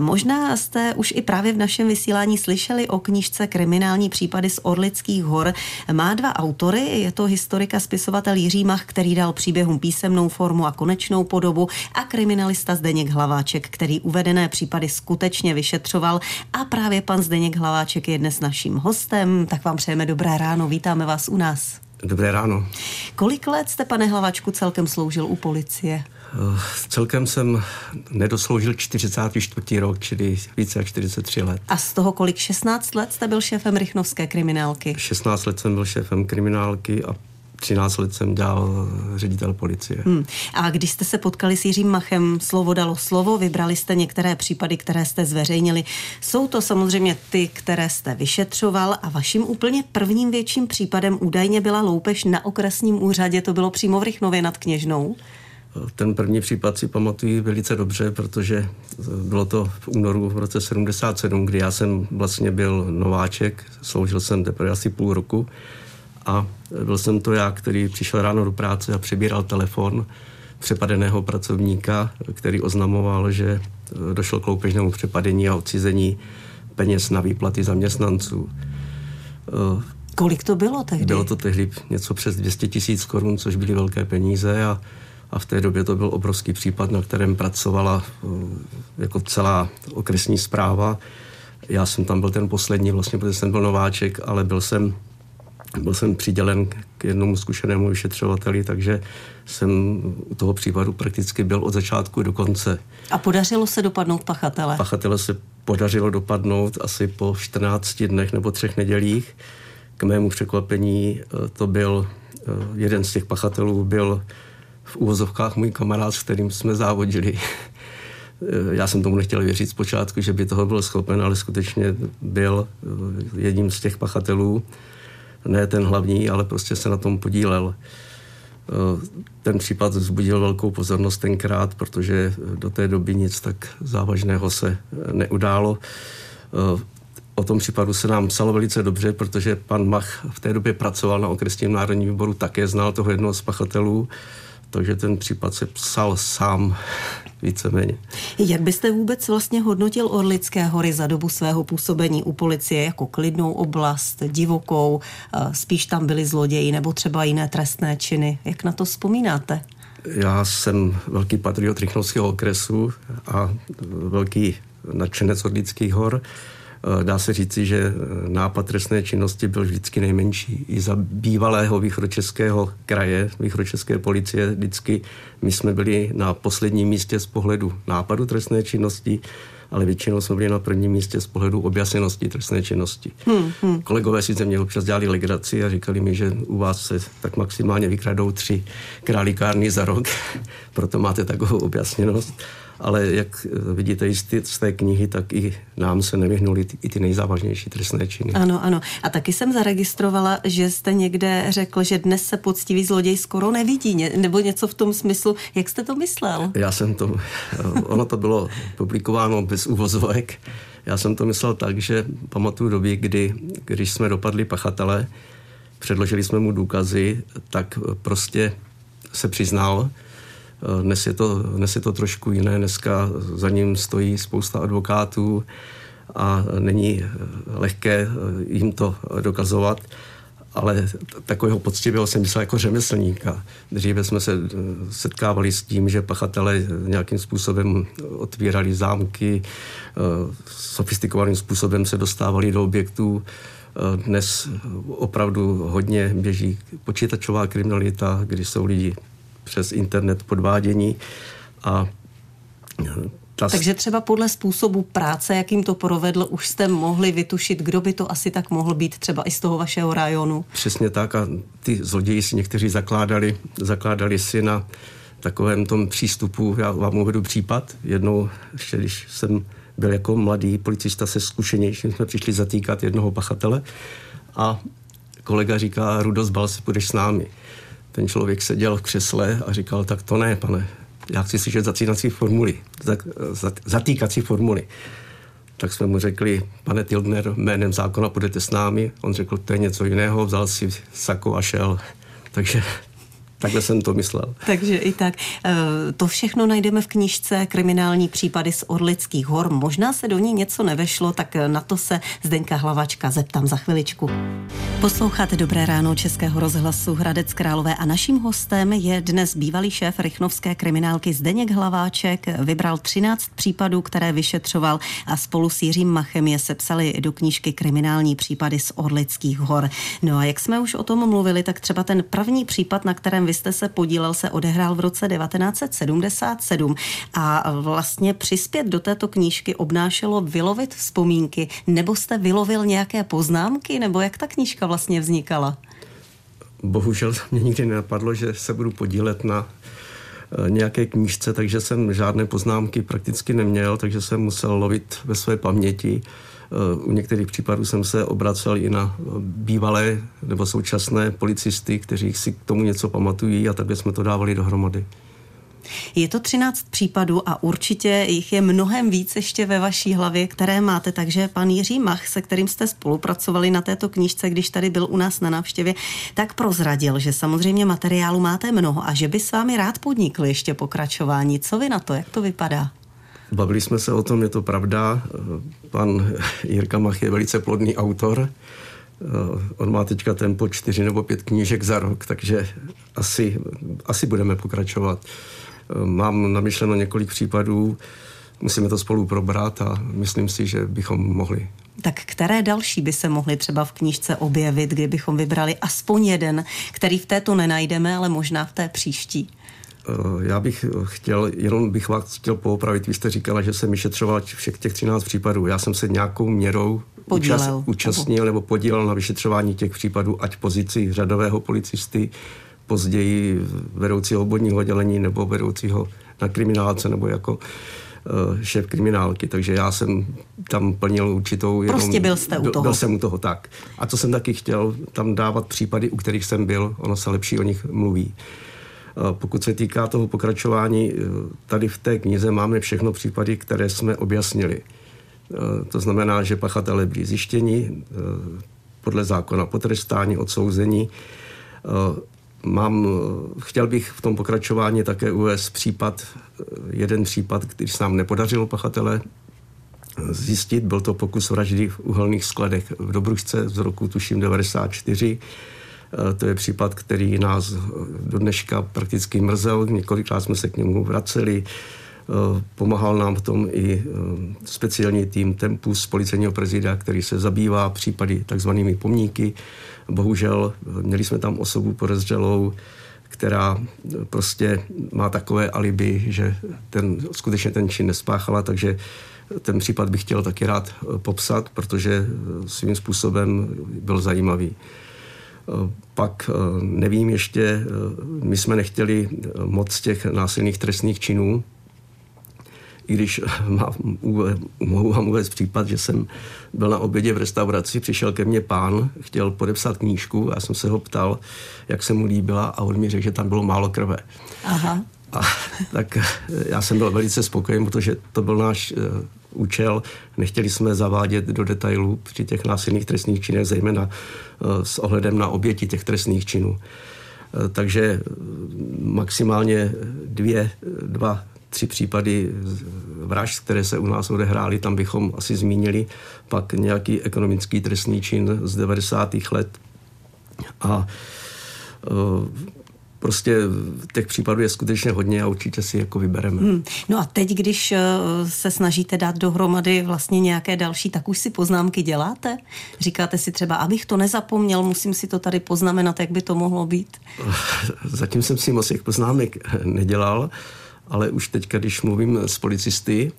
Možná jste už i právě v našem vysílání slyšeli o knížce Kriminální případy z Orlických hor. Má dva autory, je to historika spisovatel Jiří Mach, který dal příběhům písemnou formu a konečnou podobu a kriminalista Zdeněk Hlaváček, který uvedené případy skutečně vyšetřoval a právě pan Zdeněk Hlaváček je dnes naším hostem, tak vám přejeme dobré ráno, vítáme vás u nás. Dobré ráno. Kolik let jste, pane Hlavačku, celkem sloužil u policie? Eh, celkem jsem nedosloužil 44. rok, čili více jak 43 let. A z toho kolik 16 let jste byl šéfem Rychnovské kriminálky? 16 let jsem byl šéfem kriminálky a 13 let jsem dělal ředitel policie. Hmm. A když jste se potkali s Jiřím Machem, slovo dalo slovo, vybrali jste některé případy, které jste zveřejnili. Jsou to samozřejmě ty, které jste vyšetřoval a vaším úplně prvním větším případem údajně byla loupež na okresním úřadě, to bylo přímo v Rychnově nad Kněžnou. Ten první případ si pamatuju velice dobře, protože bylo to v únoru v roce 77, kdy já jsem vlastně byl nováček, sloužil jsem teprve asi půl roku a byl jsem to já, který přišel ráno do práce a přebíral telefon přepadeného pracovníka, který oznamoval, že došlo k loupežnému přepadení a odcizení peněz na výplaty zaměstnanců. Kolik to bylo tehdy? Bylo to tehdy něco přes 200 tisíc korun, což byly velké peníze a, a v té době to byl obrovský případ, na kterém pracovala eh, jako celá okresní zpráva. Já jsem tam byl ten poslední, vlastně, protože jsem byl nováček, ale byl jsem byl jsem přidělen k jednomu zkušenému vyšetřovateli, takže jsem u toho případu prakticky byl od začátku do konce. A podařilo se dopadnout pachatele? Pachatele se podařilo dopadnout asi po 14 dnech nebo třech nedělích. K mému překvapení eh, to byl eh, jeden z těch pachatelů byl v úvozovkách můj kamarád, s kterým jsme závodili. Eh, já jsem tomu nechtěl věřit zpočátku, že by toho byl schopen, ale skutečně byl jedním z těch pachatelů ne ten hlavní, ale prostě se na tom podílel. Eh, ten případ vzbudil velkou pozornost tenkrát, protože do té doby nic tak závažného se neudálo. Eh, o tom případu se nám psalo velice dobře, protože pan Mach v té době pracoval na okresním národním výboru, také znal toho jednoho z pachatelů takže ten případ se psal sám víceméně. Jak byste vůbec vlastně hodnotil Orlické hory za dobu svého působení u policie jako klidnou oblast, divokou, spíš tam byli zloději nebo třeba jiné trestné činy? Jak na to vzpomínáte? Já jsem velký patriot Rychnovského okresu a velký nadšenec Orlických hor. Eh, dá se říci, že eh, nápad trestné činnosti byl vždycky nejmenší. I za bývalého východočeského kraje, východočeské policie, vždycky my jsme byli na posledním místě z pohledu nápadu trestné činnosti, ale většinou jsme byli na prvním místě z pohledu objasněnosti trestné činnosti. Hmm, hmm. Kolegové si ze mě občas dělali legraci a říkali mi, že u vás se tak maximálně vykradou tři králíkárny za rok, proto máte takovou objasněnost ale jak vidíte i z té knihy, tak i nám se nevyhnuly i ty nejzávažnější trestné činy. Ano, ano. A taky jsem zaregistrovala, že jste někde řekl, že dnes se poctivý zloděj skoro nevidí, nebo něco v tom smyslu. Jak jste to myslel? Já jsem to, ono to bylo publikováno bez uvozovek. Já jsem to myslel tak, že pamatuju doby, kdy, když jsme dopadli pachatele, předložili jsme mu důkazy, tak prostě se přiznal, dnes je, to, dnes je to trošku jiné, dneska za ním stojí spousta advokátů a není eh, lehké eh, jim to dokazovat, ale takového poctivého jsem myslel jako řemeslníka. Dříve jsme se setkávali s tím, že pachatele nějakým způsobem otvírali zámky, sofistikovaným způsobem se dostávali do objektů. Dnes opravdu hodně běží počítačová kriminalita, kdy jsou lidi přes internet podvádění a ta... Takže třeba podle způsobu práce, jakým to provedl, už jste mohli vytušit, kdo by to asi tak mohl být třeba i z toho vašeho rajonu. Přesně tak a ty zloději si někteří zakládali, zakládali si na takovém tom přístupu. Já vám uvedu případ. Jednou, ještě když jsem byl jako mladý policista se zkušenějším, jsme přišli zatýkat jednoho pachatele a kolega říká, Rudo, zbal si, půjdeš s námi ten člověk seděl v křesle a říkal, tak to ne, pane, já chci slyšet zacínací formuly, zatýkací formuly. Tak jsme mu řekli, pane Tilgner, jménem zákona půjdete s námi. On řekl, to je něco jiného, vzal si sako a šel. Takže Takhle jsem to myslel. Takže i tak. Eh, to všechno najdeme v knižce Kriminální případy z Orlických hor. Možná se do ní něco nevešlo, tak na to se Zdenka Hlavačka zeptám za chviličku. Posloucháte Dobré ráno Českého rozhlasu Hradec Králové a naším hostem je dnes bývalý šéf Rychnovské kriminálky Zdeněk Hlaváček. Vybral 13 případů, které vyšetřoval a spolu s Jiřím Machem je sepsali do knížky Kriminální případy z Orlických hor. No a jak jsme už o tom mluvili, tak třeba ten první případ, na kterém vy jste se podílel, se odehrál v roce 1977 a vlastně přispět do této knížky obnášelo vylovit vzpomínky, nebo jste vylovil nějaké poznámky, nebo jak ta knížka vlastně vznikala? Bohužel mě nikdy nenapadlo, že se budu podílet na eh, nějaké knížce, takže jsem žádné poznámky prakticky neměl, takže jsem musel lovit ve své paměti. Eh, u některých případů jsem se obracel i na eh, bývalé nebo současné policisty, kteří si k tomu něco pamatují a takhle jsme to dávali dohromady. Je to 13 případů a určitě jich je mnohem víc ještě ve vaší hlavě, které máte. Takže pan Jiří Mach, se kterým jste spolupracovali na této knížce, když tady byl u nás na návštěvě, tak prozradil, že samozřejmě materiálu máte mnoho a že by s vámi rád podnikl ještě pokračování. Co vy na to? Jak to vypadá? Bavili jsme se o tom, je to pravda. Pan Jirka Mach je velice plodný autor. On má teďka tempo čtyři nebo pět knížek za rok, takže asi, asi budeme pokračovat. Mám namyšleno několik případů, musíme to spolu probrat a myslím si, že bychom mohli. Tak které další by se mohly třeba v knížce objevit, kdybychom vybrali aspoň jeden, který v této nenajdeme, ale možná v té příští? Eh, já bych chtěl, jenom bych vás chtěl poopravit. Vy jste říkala, že jsem vyšetřoval všech těch 13 případů. Já jsem se nějakou měrou účast, účastnil nebo podílel na vyšetřování těch případů, ať pozici řadového policisty, později vedoucího obvodního oddělení nebo vedoucího na kriminálce nebo jako uh, šéf kriminálky, takže já jsem tam plnil určitou... Jenom, prostě byl jste u toho. Byl jsem u toho, tak. A co jsem taky chtěl, tam dávat případy, u kterých jsem byl, ono se lepší o nich mluví. Uh, pokud se týká toho pokračování, uh, tady v té knize máme všechno případy, které jsme objasnili. To znamená, že pachatelé byli zjištěni podle zákona potrestání, odsouzení Mám, chtěl bych v tom pokračování také uvést případ, jeden případ, který se nám nepodařilo pachatele zjistit. Byl to pokus vraždy v uhelných skladech v Dobrušce z roku tuším 94. To je případ, který nás do dneška prakticky mrzel. Několikrát jsme se k němu vraceli. Pomáhal nám v tom i speciální tým Tempus policejního prezida, který se zabývá případy takzvanými pomníky. Bohužel měli jsme tam osobu podezřelou, která prostě má takové alibi, že ten, skutečně ten čin nespáchala, takže ten případ bych chtěl taky rád popsat, protože svým způsobem byl zajímavý. Pak nevím ještě, my jsme nechtěli moc těch násilných trestných činů, i když mohu vám uvést případ, že jsem byl na obědě v restauraci, přišel ke mně pán, chtěl podepsat knížku, já jsem se ho ptal, jak se mu líbila a on mi řekl, že tam bylo málo krve. Aha. A tak já jsem byl velice spokojen, protože to byl náš uh, účel. Nechtěli jsme zavádět do detailů při těch násilných trestných činech, zejména uh, s ohledem na oběti těch trestných činů. Uh, takže maximálně dvě, dva tři případy vražd, které se u nás odehrály, tam bychom asi zmínili pak nějaký ekonomický trestný čin z 90. let. A prostě těch případů je skutečně hodně a určitě si jako vybereme. Hmm. No a teď, když e, se snažíte dát dohromady vlastně nějaké další, tak už si poznámky děláte? Říkáte si třeba, abych to nezapomněl, musím si to tady poznamenat, jak by to mohlo být? Zatím jsem si moc těch poznámek nedělal ale už teď, když mluvím s policisty,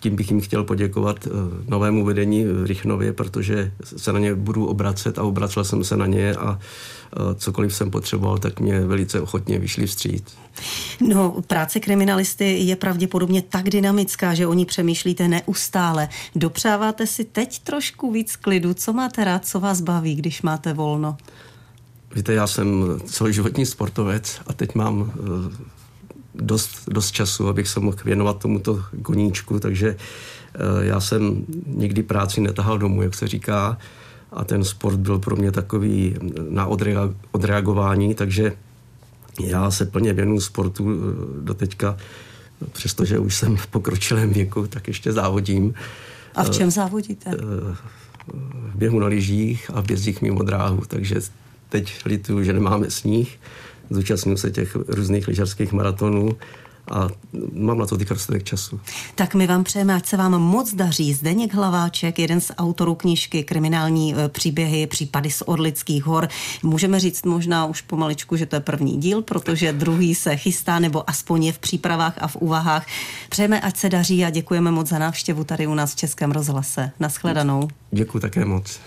tím bych jim chtěl poděkovat eh, novému vedení v Rychnově, protože se na ně budu obracet a obracel jsem se na ně a eh, cokoliv jsem potřeboval, tak mě velice ochotně vyšli vstříc. No, práce kriminalisty je pravděpodobně tak dynamická, že o ní přemýšlíte neustále. Dopřáváte si teď trošku víc klidu? Co máte rád, co vás baví, když máte volno? Víte, já jsem celoživotní sportovec a teď mám eh, dost, dost času, abych se mohl věnovat tomuto koníčku, takže eh, já jsem nikdy práci netahal domů, jak se říká, a ten sport byl pro mě takový na odreagování, takže Já se plně věnuju sportu do teďka, přestože už jsem v pokročilém věku, tak ještě závodím. A v čem závodíte? V běhu na lyžích a v bězdích mimo dráhu, takže teď lituju, že nemáme sníh. Zúčastňuji se těch různých lyžařských maratonů a mám na to teď dostatek času. Tak my vám přejeme, ať se vám moc daří. Zdeněk Hlaváček, jeden z autorů knížky Kriminální e, příběhy, případy z Orlických hor. Můžeme říct možná už pomaličku, že to je první díl, protože druhý se chystá, nebo aspoň je v přípravách a v úvahách. Přejeme, ať se daří a děkujeme moc za návštěvu tady u nás v Českém rozhlase. Naschledanou. Děkuji také moc.